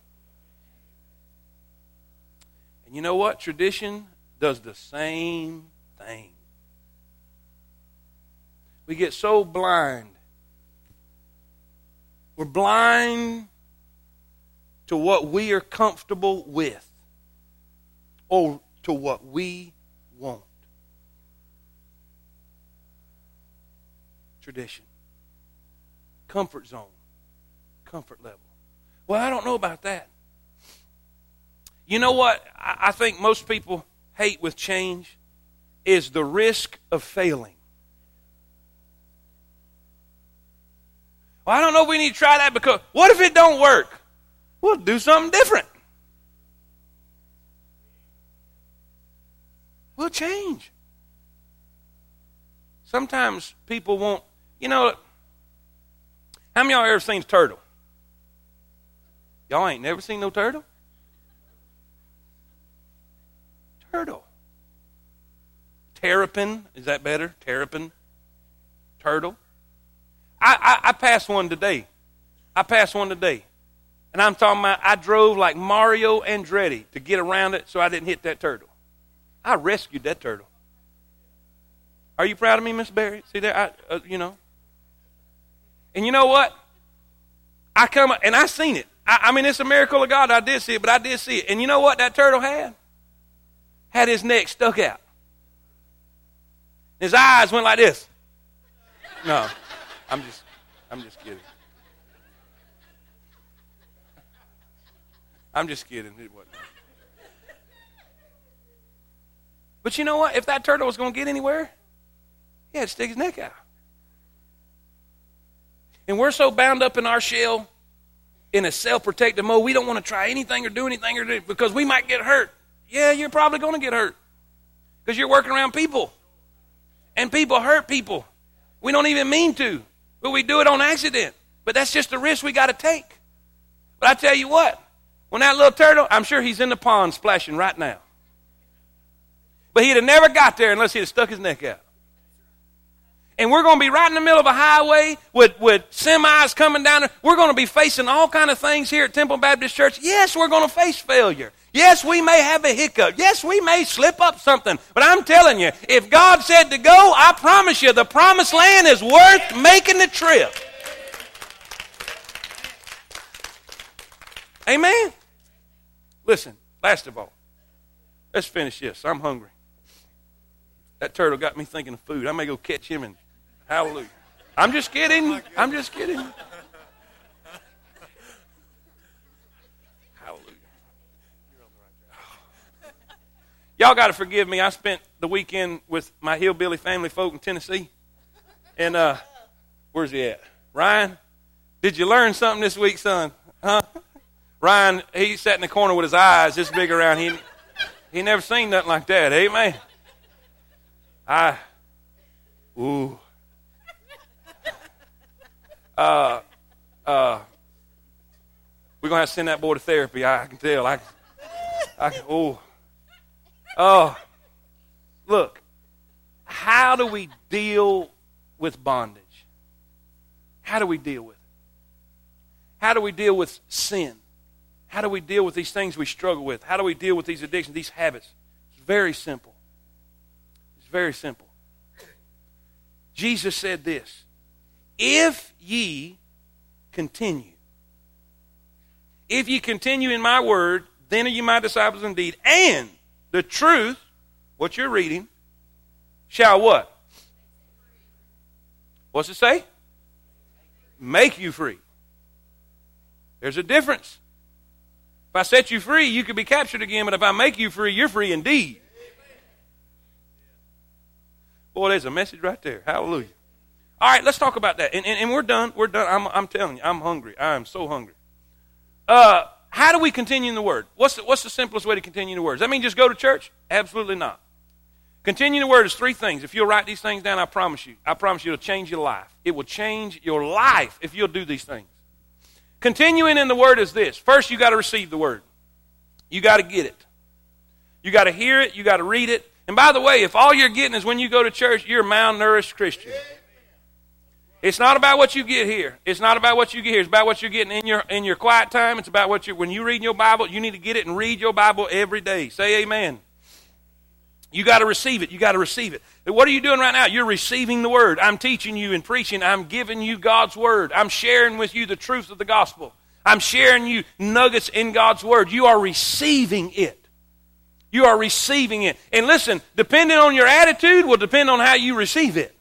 And you know what? Tradition does the same thing. We get so blind. We're blind to what we are comfortable with or to what we want. Tradition. Comfort zone. Comfort level. Well, I don't know about that. You know what I think most people hate with change is the risk of failing. Well, I don't know if we need to try that because what if it don't work? We'll do something different. We'll change. Sometimes people want, you know, how many of y'all ever seen a turtle? Y'all ain't never seen no turtle? Turtle. Terrapin, is that better? Terrapin? Turtle? I, I, I passed one today. I passed one today. And I'm talking about I drove like Mario Andretti to get around it so I didn't hit that turtle. I rescued that turtle. Are you proud of me, Miss Barry? See there, I, uh, you know. And you know what? I come and I seen it. I, I mean, it's a miracle of God. I did see it, but I did see it. And you know what that turtle had? Had his neck stuck out. His eyes went like this. No. I'm just, I'm just kidding. I'm just kidding. It wasn't. But you know what? If that turtle was going to get anywhere, he had to stick his neck out. And we're so bound up in our shell in a self protective mode. We don't want to try anything or do anything or do, because we might get hurt. Yeah, you're probably going to get hurt because you're working around people. And people hurt people. We don't even mean to, but we do it on accident. But that's just the risk we got to take. But I tell you what, when that little turtle, I'm sure he's in the pond splashing right now. But he'd have never got there unless he'd have stuck his neck out. And we're going to be right in the middle of a highway with, with semis coming down. We're going to be facing all kind of things here at Temple Baptist Church. Yes, we're going to face failure. Yes, we may have a hiccup. Yes, we may slip up something. But I'm telling you, if God said to go, I promise you, the promised land is worth making the trip. Amen? Listen, last of all, let's finish this. I'm hungry. That turtle got me thinking of food. I may go catch him and hallelujah. I'm just kidding. I'm just kidding. Y'all got to forgive me. I spent the weekend with my hillbilly family folk in Tennessee. And uh, where's he at? Ryan, did you learn something this week, son? Huh? Ryan, he sat in the corner with his eyes this big around. He, he never seen nothing like that. Amen. I, ooh. Uh, uh, we're going to have to send that boy to therapy. I, can tell. I, I, oh. Oh. Look, how do we deal with bondage? How do we deal with it? How do we deal with sin? How do we deal with these things we struggle with? How do we deal with these addictions, these habits? It's very simple. It's very simple. Jesus said this If ye continue, if ye continue in my word, then are you my disciples indeed. And the truth, what you're reading, shall what? What's it say? Make you free. There's a difference. If I set you free, you could be captured again, but if I make you free, you're free indeed. Boy, there's a message right there. Hallelujah. All right, let's talk about that. And, and, and we're done. We're done. I'm, I'm telling you, I'm hungry. I am so hungry. Uh, how do we continue in the Word? What's the, what's the simplest way to continue in the Word? Does that mean just go to church? Absolutely not. Continue in the Word is three things. If you'll write these things down, I promise you, I promise you it'll change your life. It will change your life if you'll do these things. Continuing in the Word is this. First, you got to receive the Word. You got to get it. You got to hear it. You got to read it. And by the way, if all you're getting is when you go to church, you're a malnourished Christian. It's not about what you get here. It's not about what you get here. It's about what you're getting in your in your quiet time. It's about what you when you read your Bible, you need to get it and read your Bible every day. Say amen. You got to receive it. You got to receive it. What are you doing right now? You're receiving the word. I'm teaching you and preaching. I'm giving you God's word. I'm sharing with you the truth of the gospel. I'm sharing you nuggets in God's word. You are receiving it. You are receiving it. And listen, depending on your attitude will depend on how you receive it.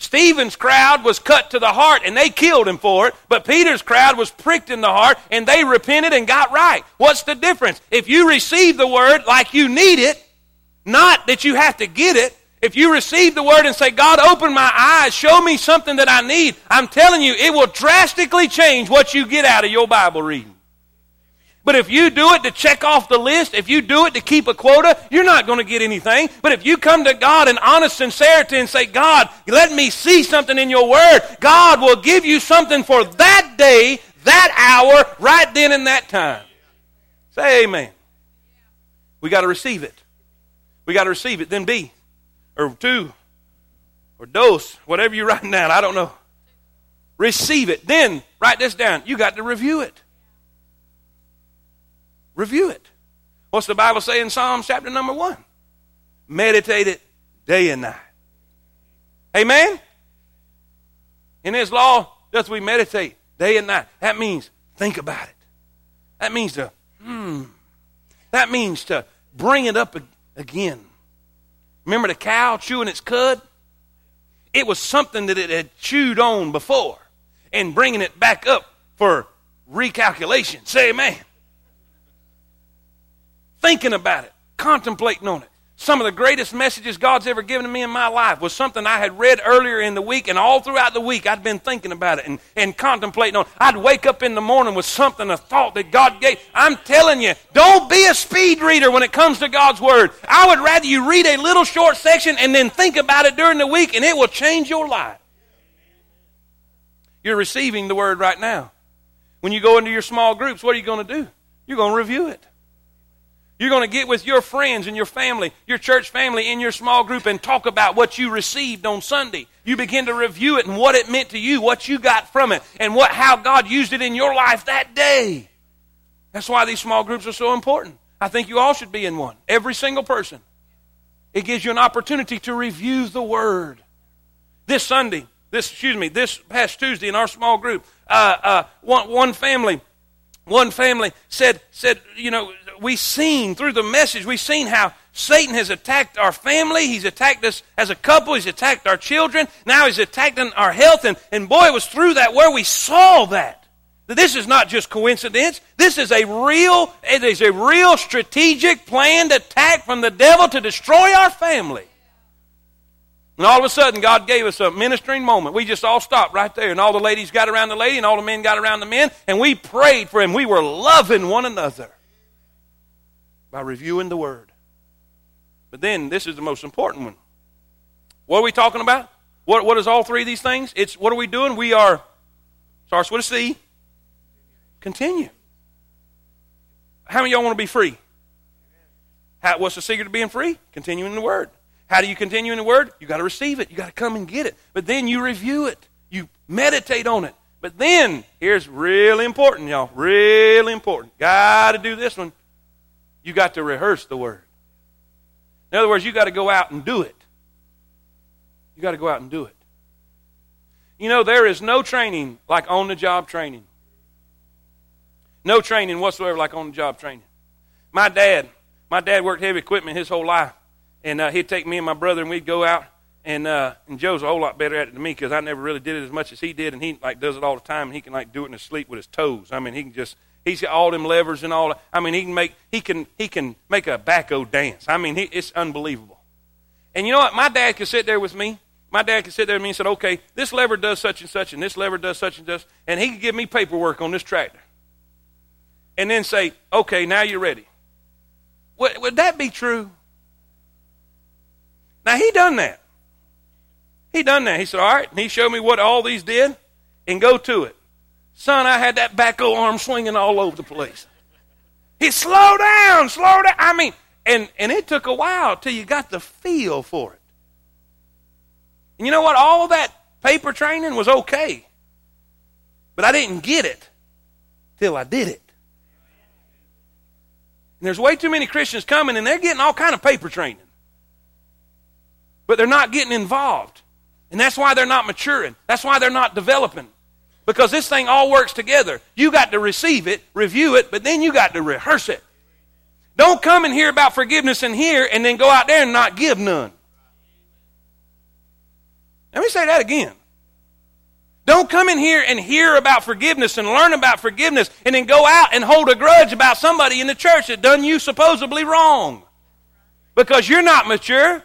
Stephen's crowd was cut to the heart and they killed him for it, but Peter's crowd was pricked in the heart and they repented and got right. What's the difference? If you receive the word like you need it, not that you have to get it, if you receive the word and say, God, open my eyes, show me something that I need, I'm telling you, it will drastically change what you get out of your Bible reading. But if you do it to check off the list, if you do it to keep a quota, you're not going to get anything. But if you come to God in honest sincerity and say, God, let me see something in your word, God will give you something for that day, that hour, right then and that time. Say amen. We got to receive it. We got to receive it. Then B or two or dose, whatever you're writing down, I don't know. Receive it. Then write this down. You got to review it. Review it. What's the Bible say in Psalms chapter number one? Meditate it day and night. Amen? In His law, does we meditate day and night. That means think about it. That means to, hmm. That means to bring it up again. Remember the cow chewing its cud? It was something that it had chewed on before and bringing it back up for recalculation. Say amen. Thinking about it, contemplating on it. some of the greatest messages God's ever given to me in my life was something I had read earlier in the week, and all throughout the week I'd been thinking about it and, and contemplating on. I'd wake up in the morning with something, a thought that God gave. I'm telling you, don't be a speed reader when it comes to God's Word. I would rather you read a little short section and then think about it during the week, and it will change your life. You're receiving the Word right now. When you go into your small groups, what are you going to do? You're going to review it. You're going to get with your friends and your family, your church family in your small group and talk about what you received on Sunday. You begin to review it and what it meant to you, what you got from it, and what how God used it in your life that day. That's why these small groups are so important. I think you all should be in one. Every single person. It gives you an opportunity to review the word. This Sunday, this excuse me, this past Tuesday in our small group, uh, uh, one, one family one family said, said, you know, we've seen through the message, we've seen how Satan has attacked our family. He's attacked us as a couple. He's attacked our children. Now he's attacking our health. And, and boy, it was through that where we saw that. That this is not just coincidence. This is a real, it is a real strategic planned attack from the devil to destroy our family. And all of a sudden, God gave us a ministering moment. We just all stopped right there, and all the ladies got around the lady, and all the men got around the men, and we prayed for him. We were loving one another by reviewing the Word. But then, this is the most important one. What are we talking about? What, what is all three of these things? It's what are we doing? We are, starts with a C, continue. How many y'all want to be free? How, what's the secret to being free? Continuing the Word. How do you continue in the Word? You got to receive it. You got to come and get it. But then you review it. You meditate on it. But then, here's really important, y'all. Really important. Got to do this one. You got to rehearse the Word. In other words, you got to go out and do it. You got to go out and do it. You know, there is no training like on the job training. No training whatsoever like on the job training. My dad, my dad worked heavy equipment his whole life. And uh, he'd take me and my brother, and we'd go out. And uh, and Joe's a whole lot better at it than me because I never really did it as much as he did, and he like does it all the time. And he can like do it in his sleep with his toes. I mean, he can just he's got all them levers and all. I mean, he can make he can he can make a backhoe dance. I mean, he, it's unbelievable. And you know what? My dad could sit there with me. My dad could sit there with me and said, "Okay, this lever does such and such, and this lever does such and such," and he could give me paperwork on this tractor, and then say, "Okay, now you're ready." Would, would that be true? Now he done that. He done that. He said, all right. And he showed me what all these did and go to it. Son, I had that backhoe arm swinging all over the place. He slow down, slow down. I mean, and, and it took a while till you got the feel for it. And you know what? All that paper training was okay. But I didn't get it till I did it. And there's way too many Christians coming and they're getting all kind of paper training but they're not getting involved. And that's why they're not maturing. That's why they're not developing. Because this thing all works together. You got to receive it, review it, but then you got to rehearse it. Don't come and hear about forgiveness in here and then go out there and not give none. Let me say that again. Don't come in here and hear about forgiveness and learn about forgiveness and then go out and hold a grudge about somebody in the church that done you supposedly wrong. Because you're not mature.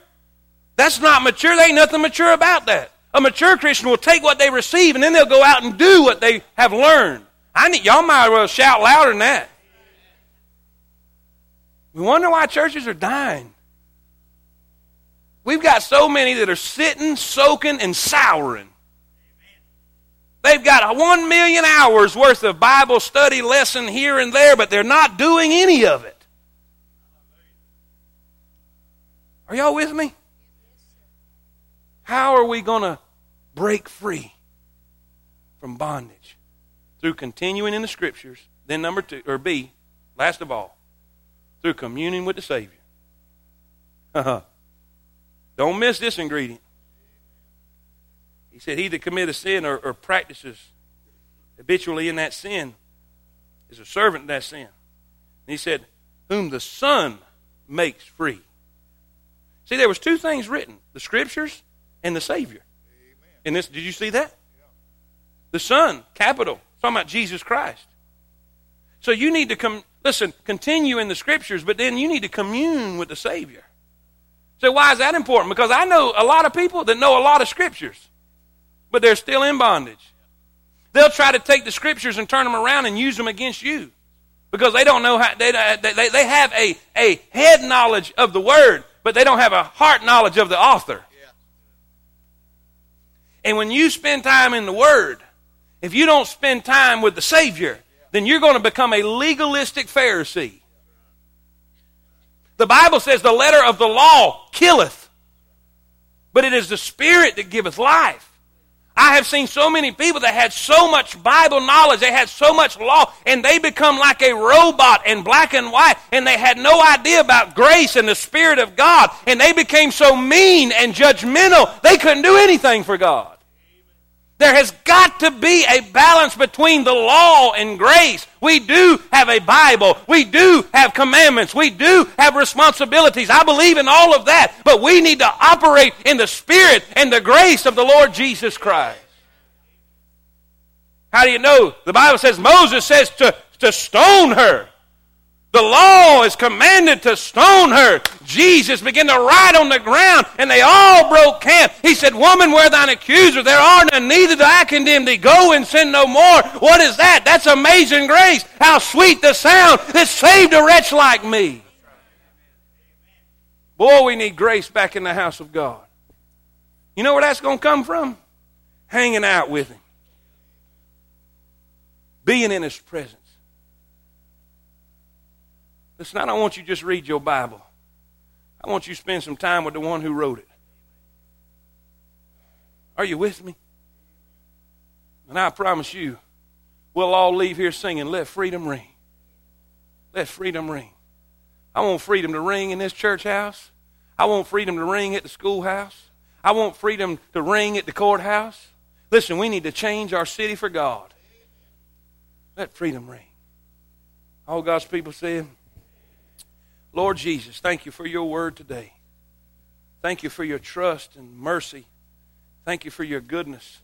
That's not mature. There ain't nothing mature about that. A mature Christian will take what they receive and then they'll go out and do what they have learned. I need y'all might as well shout louder than that. We wonder why churches are dying. We've got so many that are sitting, soaking, and souring. They've got one million hours worth of Bible study lesson here and there, but they're not doing any of it. Are y'all with me? How are we going to break free from bondage? Through continuing in the scriptures. Then, number two, or B, last of all, through communion with the Savior. Uh-huh. Don't miss this ingredient. He said, He that committeth sin or, or practices habitually in that sin is a servant of that sin. And he said, Whom the Son makes free. See, there was two things written the scriptures and the Savior. And this, did you see that? The Son, capital, talking about Jesus Christ. So you need to come, listen, continue in the Scriptures, but then you need to commune with the Savior. So, why is that important? Because I know a lot of people that know a lot of scriptures, but they're still in bondage. They'll try to take the scriptures and turn them around and use them against you because they don't know how, they, they, they have a, a head knowledge of the word, but they don't have a heart knowledge of the author. And when you spend time in the Word, if you don't spend time with the Savior, then you're going to become a legalistic Pharisee. The Bible says the letter of the law killeth, but it is the Spirit that giveth life. I have seen so many people that had so much Bible knowledge, they had so much law, and they become like a robot in black and white, and they had no idea about grace and the Spirit of God, and they became so mean and judgmental, they couldn't do anything for God. There has got to be a balance between the law and grace. We do have a Bible. We do have commandments. We do have responsibilities. I believe in all of that. But we need to operate in the Spirit and the grace of the Lord Jesus Christ. How do you know? The Bible says Moses says to, to stone her. The law is commanded to stone her. Jesus began to write on the ground, and they all broke camp. He said, Woman, where thine accuser? There are none, neither do I condemn thee. Go and sin no more. What is that? That's amazing grace. How sweet the sound that saved a wretch like me. Boy, we need grace back in the house of God. You know where that's going to come from? Hanging out with Him, being in His presence. Listen, I don't want you just read your Bible. I want you to spend some time with the one who wrote it. Are you with me? And I promise you, we'll all leave here singing, Let Freedom Ring. Let freedom ring. I want freedom to ring in this church house. I want freedom to ring at the schoolhouse. I want freedom to ring at the courthouse. Listen, we need to change our city for God. Let freedom ring. All God's people said, Lord Jesus, thank you for your word today. Thank you for your trust and mercy. Thank you for your goodness.